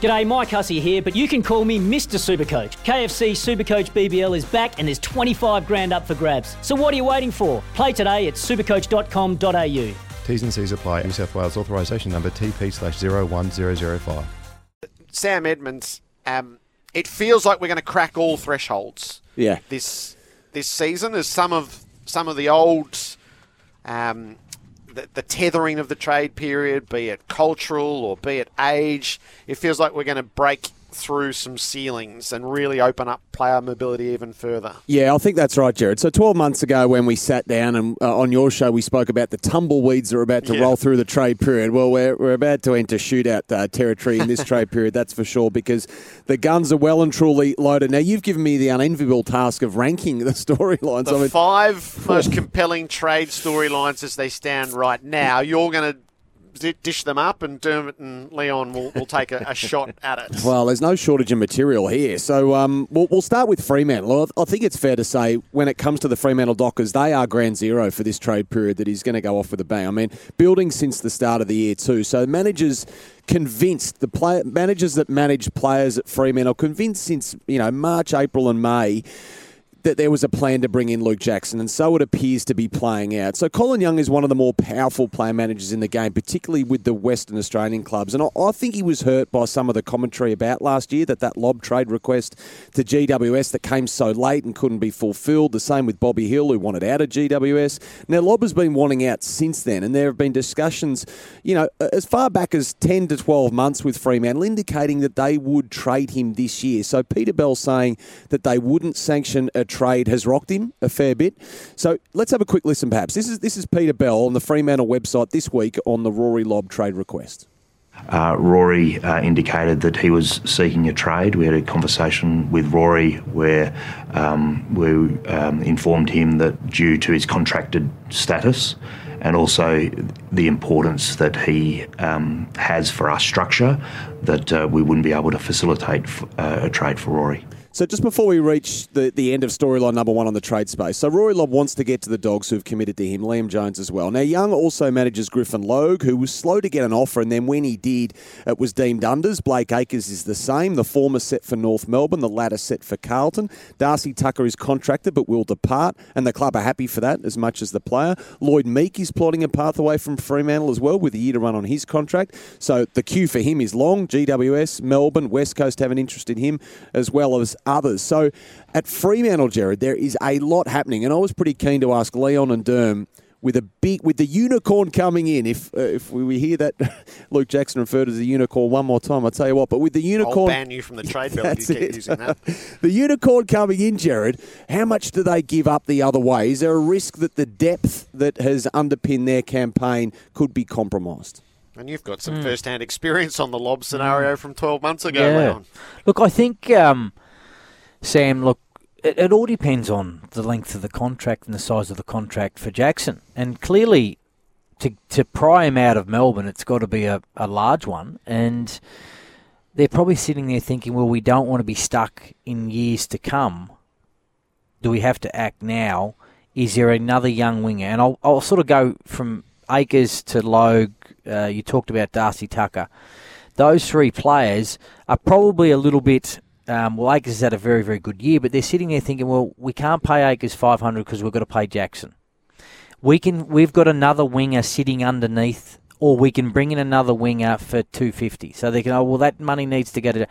G'day, Mike Hussey here, but you can call me Mr. Supercoach. KFC Supercoach BBL is back and there's 25 grand up for grabs. So what are you waiting for? Play today at supercoach.com.au. T's and C's apply. New South Wales authorisation number TP slash 01005. Sam Edmonds, um, it feels like we're going to crack all thresholds. Yeah. This this season, as some of some of the old, um, the, the tethering of the trade period, be it cultural or be it age, it feels like we're going to break through some ceilings and really open up player mobility even further. Yeah, I think that's right, Jared. So 12 months ago when we sat down and uh, on your show we spoke about the tumbleweeds that are about to Yeah. roll through the trade period. Well, we're, we're about to enter shootout uh, territory in this trade period, that's for sure, because the guns are well and truly loaded. Now, you've given me the unenviable task of ranking the storylines. The I mean, five most compelling trade storylines as they stand right now, you're going to dish them up, and Dermot and Leon will, will take a, a shot at it. Well, there's no shortage of material here. So um, we'll, we'll start with Fremantle. I think it's fair to say when it comes to the Fremantle Dockers, they are ground zero for this trade period that is going to go off with a bang. I mean, building since the start of the year too. So managers convinced the play, managers that manage players at Fremantle convinced since you know March, April, and May that there was a plan to bring in Luke Jackson, and so it appears to be playing out. So Colin Young is one of the more powerful player managers in the game, particularly with the Western Australian clubs. And I, think he was hurt by some of the commentary about last year that that Lobb trade request to GWS that came so late and couldn't be fulfilled. The same with Bobby Hill, who wanted out of GWS. Now Lobb has been wanting out since then, and there have been discussions, you know, as far back as ten to twelve months with Fremantle, indicating that they would trade him this year. So Peter Bell saying that they wouldn't sanction a trade has rocked him a fair bit. So let's have a quick listen, perhaps. This is this is Peter Bell on the Fremantle website this week on the Rory Lobb trade request. Uh, Rory uh, indicated that he was seeking a trade. We had a conversation with Rory where um, we um, informed him that due to his contracted status and also the importance that he um, has for our structure, that uh, we wouldn't be able to facilitate uh, a trade for Rory. So just before we reach the, the end of storyline number one on the trade space, so Rory Lobb wants to get to the dogs who've committed to him, Liam Jones as well. Now Young also manages Griffin Logue, who was slow to get an offer, and then when he did, it was deemed unders. Blake Acres is the same. The former set for North Melbourne, the latter set for Carlton. Darcy Tucker is contracted but will depart, and the club are happy for that as much as the player. Lloyd Meek is plotting a path away from Fremantle as well, with a year to run on his contract. So the queue for him is long. GWS, Melbourne, West Coast have an interest in him, as well as others. So at Fremantle, Jared, there is a lot happening, and I was pretty keen to ask Leon and Derm with a big with the unicorn coming in. If uh, if we, we hear that Luke Jackson referred to as a unicorn one more time, I'll tell you what. But with the I'll unicorn, ban you from the trade bill if you That's keep it. using that. the unicorn coming in, Jared. How much do they give up the other way? Is there a risk that the depth that has underpinned their campaign could be compromised? And you've got some first-hand experience on the Lobb scenario from 12 months ago, Yeah. Leon. Look, I think, um, Sam, look, it, it all depends on the length of the contract and the size of the contract for Jackson. And clearly, to, to pry him out of Melbourne, it's got to be a, a large one. And they're probably sitting there thinking, well, we don't want to be stuck in years to come. Do we have to act now? Is there another young winger? And I'll, I'll sort of go from Acres to Logue. Uh, you talked about Darcy Tucker those three players are probably a little bit. Um, well, Acres has had a very, very good year, but they're sitting there thinking, well, we can't pay five hundred because we've got to pay Jackson. We can. We've got another winger sitting underneath, or we can bring in another winger for two fifty. So they can. Oh, well, that money needs to go to.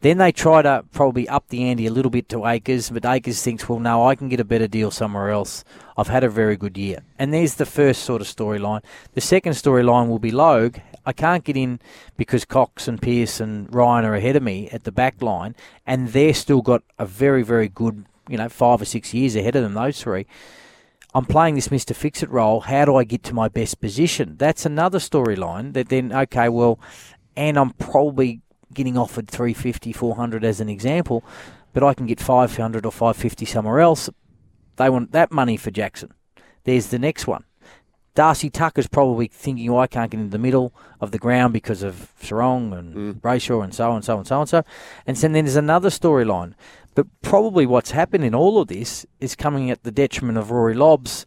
Then they try to probably up the ante a little bit to Acres, but Acres thinks, well, no, I can get a better deal somewhere else. I've had a very good year. And there's the first sort of storyline. The second storyline will be Logue. I can't get in because Cox and Pearce and Ryan are ahead of me at the back line, and they're still got a very, very good, you know, five or six years ahead of them, those three. I'm playing this Mr. Fix It role. How do I get to my best position? That's another storyline that then, okay, well, and I'm probably getting offered 350, 400 as an example. but I can get 500 or 550 somewhere else. They want that money for Jackson. There's the next one. Darcy Tucker's probably thinking, oh, I can't get into the middle of the ground because of Serong and mm. Brayshaw and so on, so on, and so on, so. And so then there's another storyline. But probably what's happened in all of this is coming at the detriment of Rory Lobb's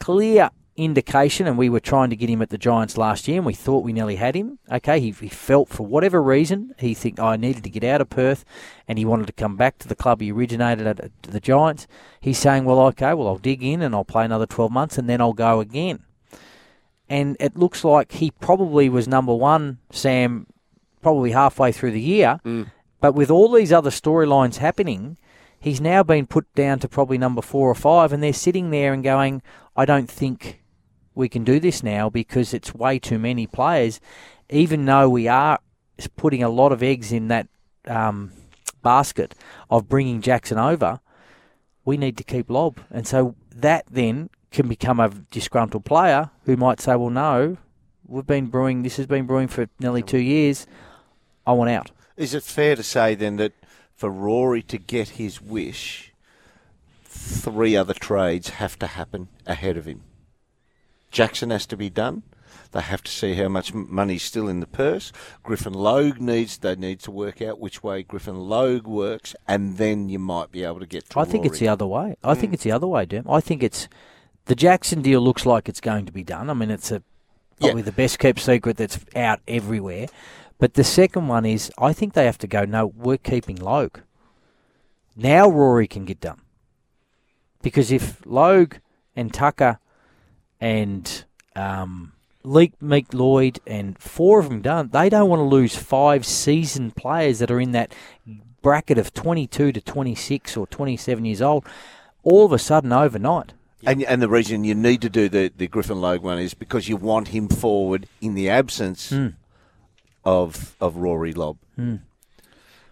clear indication, and we were trying to get him at the Giants last year, and we thought we nearly had him. Okay, he, he felt for whatever reason he think oh, I needed to get out of Perth, and he wanted to come back to the club he originated at, the Giants. He's saying, well, okay, well I'll dig in and I'll play another twelve months, and then I'll go again. And it looks like he probably was number one, Sam, probably halfway through the year. Mm. But with all these other storylines happening, he's now been put down to probably number four or five, and they're sitting there and going, I don't think we can do this now because it's way too many players. Even though we are putting a lot of eggs in that um, basket of bringing Jackson over, we need to keep Lobb. And so that then can become a disgruntled player who might say, well, no, we've been brewing, this has been brewing for nearly two years. I want out. Is it fair to say then that for Rory to get his wish, three other trades have to happen ahead of him? Jackson has to be done. They have to see how much money's still in the purse. Griffin Logue needs they need to work out which way Griffin Logue works, and then you might be able to get. To I think it's the other way. I mm. think it's the other way, Dim. I think it's the Jackson deal looks like it's going to be done. I mean, it's a probably yeah. the best kept secret that's out everywhere. But the second one is, I think they have to go. No, we're keeping Logue. Now Rory can get done because if Logue and Tucker and um, Leek, Meek Lloyd, and four of them done. They don't want to lose five seasoned players that are in that bracket of 22 to 26 or 27 years old all of a sudden overnight. And, and the reason you need to do the, the Griffin Logue one is because you want him forward in the absence mm. of of Rory Lobb. Mm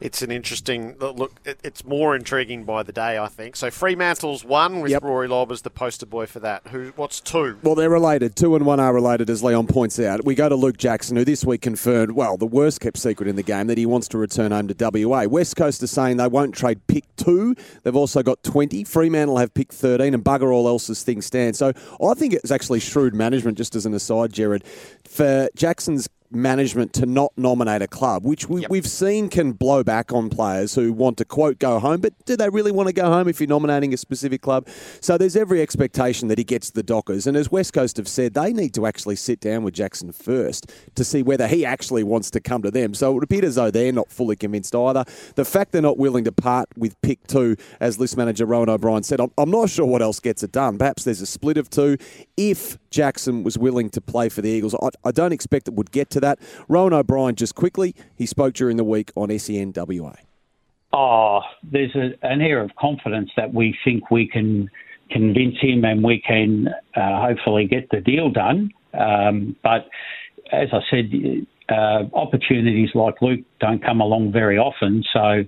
it's an interesting look. It's more intriguing by the day, I think. So Fremantle's one with yep. Rory Lobb as the poster boy for that. Who? What's two? Well, they're related. Two and one are related, as Leon points out. We go to Luke Jackson, who this week confirmed, well, the worst kept secret in the game, that he wants to return home to WA. West Coast are saying they won't trade pick two. They've also got 20. Fremantle have pick 13, and bugger all else as things stand. So I think it's actually shrewd management, just as an aside, Jared, for Jackson's management to not nominate a club, which we, have seen can blow back on players who want to quote go home, but do they really want to go home if you're nominating a specific club? So there's every expectation that he gets the Dockers, and as West Coast have said, they need to actually sit down with Jackson first to see whether he actually wants to come to them. So it appears as though they're not fully convinced either. The fact they're not willing to part with pick two, as list manager Rowan O'Brien said, I'm, I'm not sure what else gets it done. Perhaps there's a split of two. If Jackson was willing to play for the Eagles, I, I don't expect it would get to that. Rowan O'Brien, just quickly, he spoke during the week on SENWA. Oh, there's a, an air of confidence that we think we can convince him and we can uh, hopefully get the deal done. Um, but as I said, uh, opportunities like Luke don't come along very often. So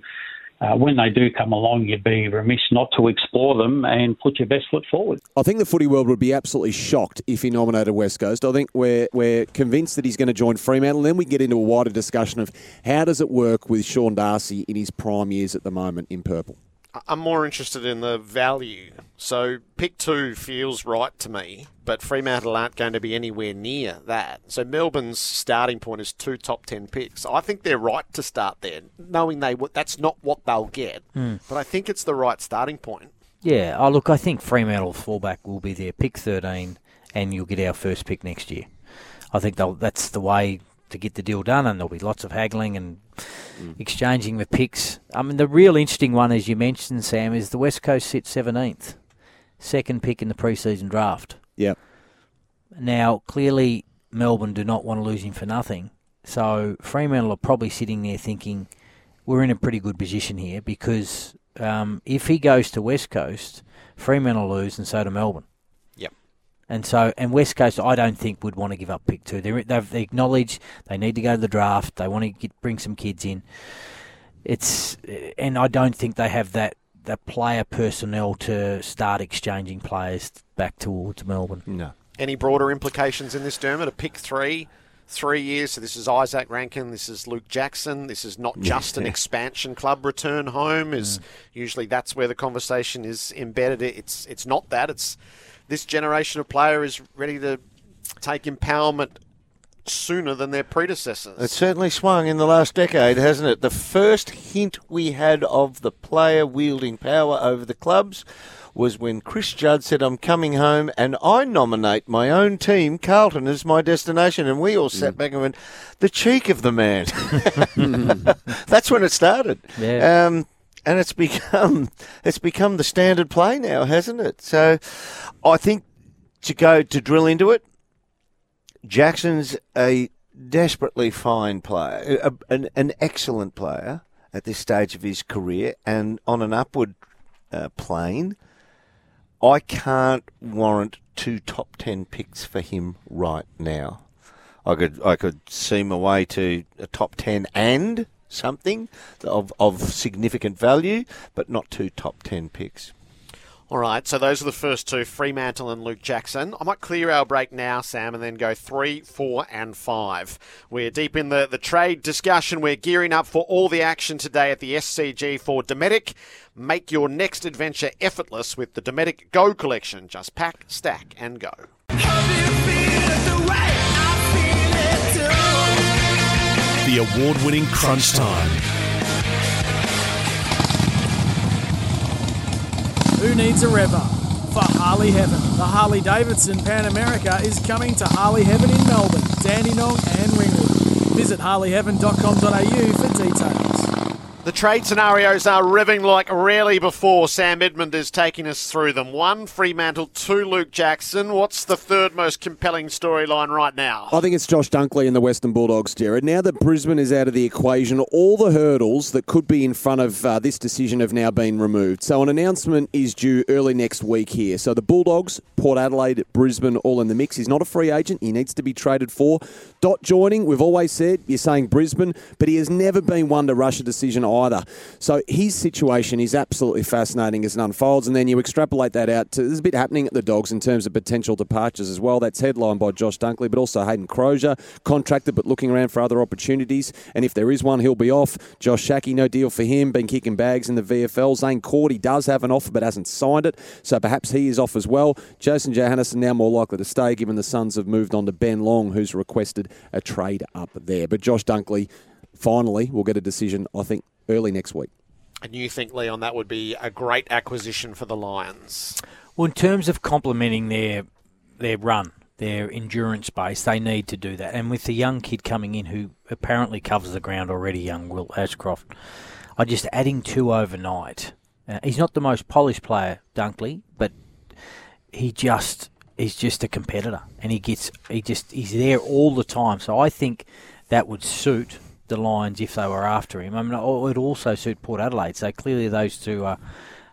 uh, when they do come along, you'd be remiss not to explore them and put your best foot forward. I think the footy world would be absolutely shocked if he nominated West Coast. I think we're, we're convinced that he's going to join Fremantle. Then we get into a wider discussion of how does it work with Sean Darcy in his prime years at the moment in purple. I'm more interested in the value. So pick two feels right to me, but Fremantle aren't going to be anywhere near that. So Melbourne's starting point is two top ten picks. I think they're right to start there, knowing they that's not what they'll get. Mm. But I think it's the right starting point. Yeah. Oh, look, I think Fremantle fullback will be there, pick 13, and you'll get our first pick next year. I think that's the way to get the deal done, and there'll be lots of haggling and mm. exchanging the picks. I mean, the real interesting one, as you mentioned, Sam, is the West Coast sit 17th, second pick in the preseason draft. Yep. Now, clearly, Melbourne do not want to lose him for nothing. So Fremantle are probably sitting there thinking, we're in a pretty good position here because um, if he goes to West Coast, Fremantle lose and so do Melbourne. And so, and West Coast, I don't think would want to give up pick two. they have acknowledged they need to go to the draft. They want to get, bring some kids in. It's, and I don't think they have that that player personnel to start exchanging players back towards Melbourne. No. Any broader implications in this, Dermot? A pick three three years. So this is Izak Rankine, this is Luke Jackson. This is not just an expansion club return home. Is mm. usually that's where the conversation is embedded. It's it's not that. It's this generation of player is ready to take empowerment sooner than their predecessors. It's certainly swung in the last decade, hasn't it? The first hint we had of the player wielding power over the clubs was when Chris Judd said, I'm coming home and I nominate my own team, Carlton, as my destination. And we all sat back and went, the cheek of the man. That's when it started. Yeah. Um, and it's become it's become the standard play now, hasn't it? So I think to go to drill into it, Jackson's a desperately fine player, a, an, an excellent player at this stage of his career, and on an upward uh, plane. I can't warrant two top ten picks for him right now. I could I could see my way to a top ten and something of of significant value, but not two top ten picks. All right, so those are the first two, Fremantle and Luke Jackson. I might clear our break now, Sam, and then go three, four, and five. We're deep in the, the trade discussion. We're gearing up for all the action today at the SCG for Dometic. Make your next adventure effortless with the Dometic Go collection. Just pack, stack, and go. The award winning Crunch Time. Who needs a rever? For Harley Heaven. The Harley Davidson Pan America is coming to Harley Heaven in Melbourne, Dandenong and Ringwood. Visit harleyheaven.com.au for details. The trade scenarios are revving like rarely before. Sam Edmund is taking us through them. One, Fremantle. Two, Luke Jackson. What's the third most compelling storyline right now? I think it's Josh Dunkley and the Western Bulldogs, Jared. Now that Brisbane is out of the equation, all the hurdles that could be in front of uh, this decision have now been removed. So an announcement is due early next week here. So the Bulldogs, Port Adelaide, Brisbane, all in the mix. He's not a free agent. He needs to be traded for. Dot joining, we've always said, you're saying Brisbane, but he has never been one to rush a decision either. So his situation is absolutely fascinating as it unfolds. And then you extrapolate that out to there's a bit happening at the Dogs in terms of potential departures as well. That's headlined by Josh Dunkley, but also Hayden Crozier, contracted but looking around for other opportunities. And if there is one, he'll be off. Josh Schache, no deal for him, been kicking bags in the VFL. Zane Cordy does have an offer but hasn't signed it, so perhaps he is off as well. Jason Johannisen now more likely to stay given the Suns have moved on to Ben Long, who's requested a trade up there. But Josh Dunkley finally will get a decision, I think, early next week. And you think, Leon, that would be a great acquisition for the Lions? Well, in terms of complementing their their run, their endurance base, they need to do that. And with the young kid coming in who apparently covers the ground already, young Will Ashcroft, I just adding two overnight. Uh, he's not the most polished player, Dunkley, but he just he's just a competitor, and he gets he just he's there all the time. So I think that would suit the Lions if they were after him. I mean, it would also suit Port Adelaide. So clearly, those two are,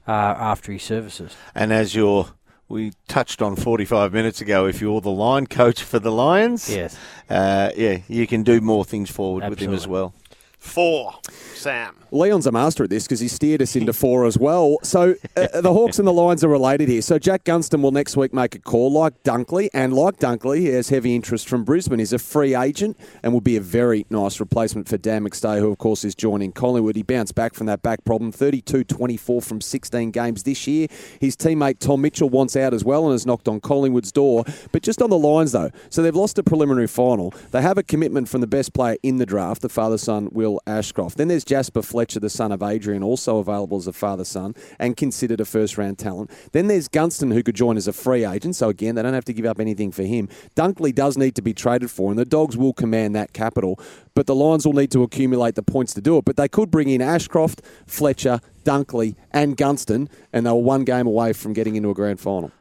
are after his services. And as you're, we touched on 45 minutes ago, if you're the line coach for the Lions, Yes. uh, yeah, you can do more things forward with him as well. Four, Sam. Leon's a master at this because he steered us into four as well. So uh, the Hawks and the Lions are related here. So Jack Gunston will next week make a call, like Dunkley, and like Dunkley, he has heavy interest from Brisbane. He's a free agent and will be a very nice replacement for Dan McStay, who of course is joining Collingwood. He bounced back from that back problem, 32-24 from 16 games this year. His teammate Tom Mitchell wants out as well and has knocked on Collingwood's door. But just on the Lions though, so they've lost a preliminary final. They have a commitment from the best player in the draft, the father-son Will Ashcroft. Then there's Jasper Fletcher, the son of Adrian, also available as a father-son and considered a first-round talent. Then there's Gunston, who could join as a free agent. So again, they don't have to give up anything for him. Dunkley does need to be traded for, and the Dogs will command that capital. But the Lions will need to accumulate the points to do it. But they could bring in Ashcroft, Fletcher, Dunkley, and Gunston, and they were one game away from getting into a grand final.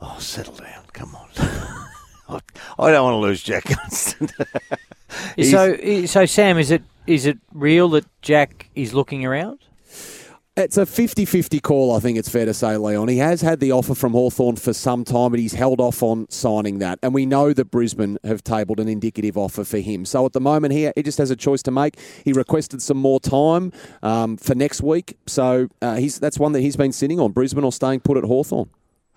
Oh, settle down. Come on. I, I don't want to lose Jack Gunston. So, so Sam, is it is it real that Jack is looking around? It's a 50 50 call, I think it's fair to say, Leon. He has had the offer from Hawthorn for some time, but he's held off on signing that. And we know that Brisbane have tabled an indicative offer for him. So at the moment here, he just has a choice to make. He requested some more time um, for next week. So uh, that's one that he's been sitting on Brisbane or staying put at Hawthorn.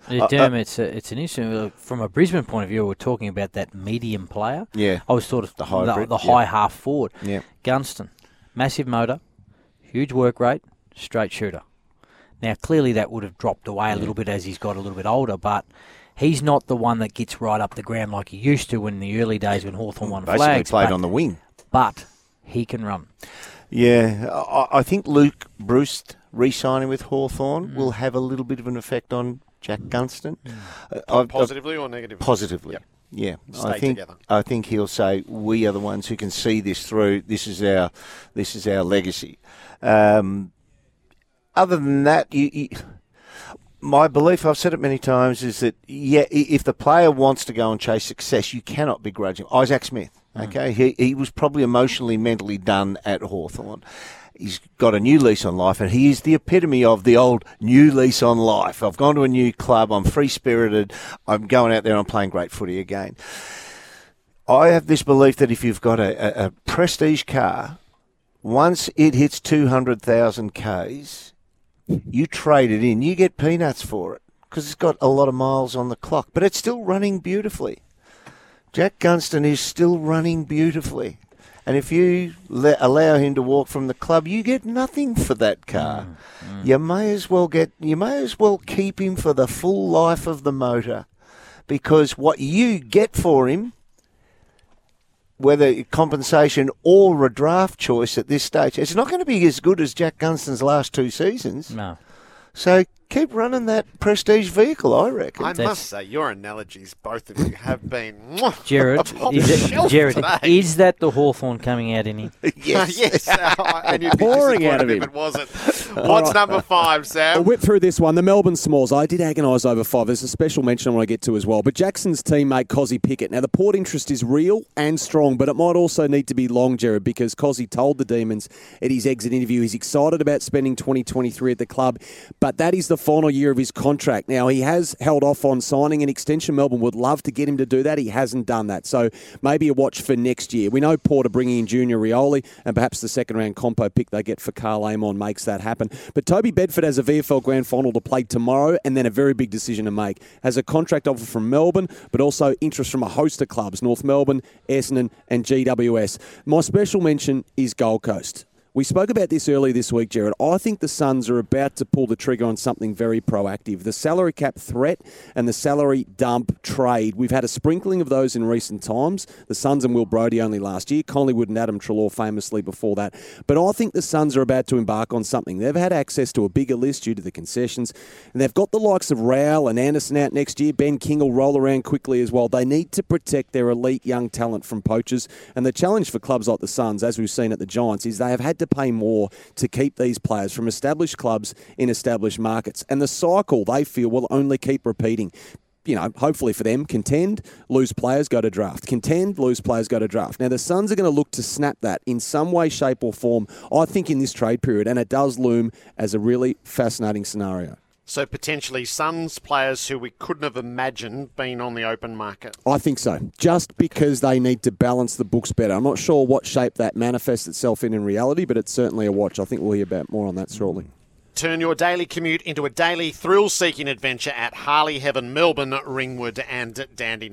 Yeah, I- Derm, I- it's a, it's an issue from a Brisbane point of view. We're talking about that medium player. Yeah. I was sort of The the, hybrid, the yeah. high half forward. Yeah. Gunston, massive motor, huge work rate, straight shooter. Now clearly that would have dropped away a little bit as he's got a little bit older, but. He's not the one that gets right up the ground like he used to in the early days when Hawthorn won Basically flags. played but, on the wing. but he can run. Yeah, I, I think Luke Breust re-signing with Hawthorn Mm. will have a little bit of an effect on Jack Gunston. Uh, I've- Positively or negatively? Positively. Yep. Yeah, Stay I think together. I think he'll say we are the ones who can see this through. This is our this is our legacy. Um, other than that, you, you, my belief, I've said it many times, is that yeah, if the player wants to go and chase success, you cannot begrudge him. Isaac Smith, okay, he he was probably emotionally, mentally done at Hawthorn. He's got a new lease on life, and he is the epitome of the old new lease on life. I've gone to a new club. I'm free spirited. I'm going out there. I'm playing great footy again. I have this belief that if you've got a, a, a prestige car, once it hits 200,000 Ks, you trade it in. You get peanuts for it because it's got a lot of miles on the clock, but it's still running beautifully. Jack Gunston is still running beautifully. And if you le- allow him to walk from the club, you get nothing for that car. Mm, mm. You may as well get you may as well keep him for the full life of the motor because what you get for him whether compensation or a draft choice at this stage, it's not going to be as good as Jack Gunston's last two seasons. No. So keep running that prestige vehicle, I reckon. I must say, your analogies, both of you, have been Jared, upon is, the it, Jared today. is that the Hawthorn coming out in him? yes. yes, uh, and you'd be Pouring out disappointed of if him. it wasn't. What's number five, Sam? I'll whip through this one. The Melbourne Smalls. I did agonise over five. There's a special mention I want to get to as well. But Jackson's teammate, Cozzy Pickett. Now, the port interest is real and strong, but it might also need to be long, Jared, because Cozzy told the Demons at his exit interview he's excited about spending 2023 at the club, but that is the final year of his contract. Now, he has held off on signing an extension. Melbourne would love to get him to do that. He hasn't done that. So maybe a watch for next year. We know Port are bringing in Junior Rioli, and perhaps the second round compo pick they get for Karl Amon makes that happen. But Toby Bedford has a VFL grand final to play tomorrow, and then a very big decision to make. Has a contract offer from Melbourne, but also interest from a host of clubs North Melbourne, Essendon, and GWS. My special mention is Gold Coast. We spoke about this earlier this week, Jared. I think the Suns are about to pull the trigger on something very proactive. The salary cap threat and the salary dump trade. We've had a sprinkling of those in recent times. The Suns and Will Brodie only last year. Collingwood and Adam Treloar famously before that. But I think the Suns are about to embark on something. They've had access to a bigger list due to the concessions, and they've got the likes of Rowell and Anderson out next year. Ben King will roll around quickly as well. They need to protect their elite young talent from poachers. And the challenge for clubs like the Suns, as we've seen at the Giants, is they have had to pay more to keep these players from established clubs in established markets. And the cycle, they feel, will only keep repeating you know, hopefully for them, contend, lose players, go to draft. Contend, lose players, go to draft. Now, the Suns are going to look to snap that in some way, shape, or form, I think, in this trade period, and it does loom as a really fascinating scenario. So potentially Suns players who we couldn't have imagined being on the open market. I think so. Just because they need to balance the books better. I'm not sure what shape that manifests itself in in reality, but it's certainly a watch. I think we'll hear about more on that shortly. Turn your daily commute into a daily thrill-seeking adventure at Harley Heaven, Melbourne, Ringwood, and Dandy.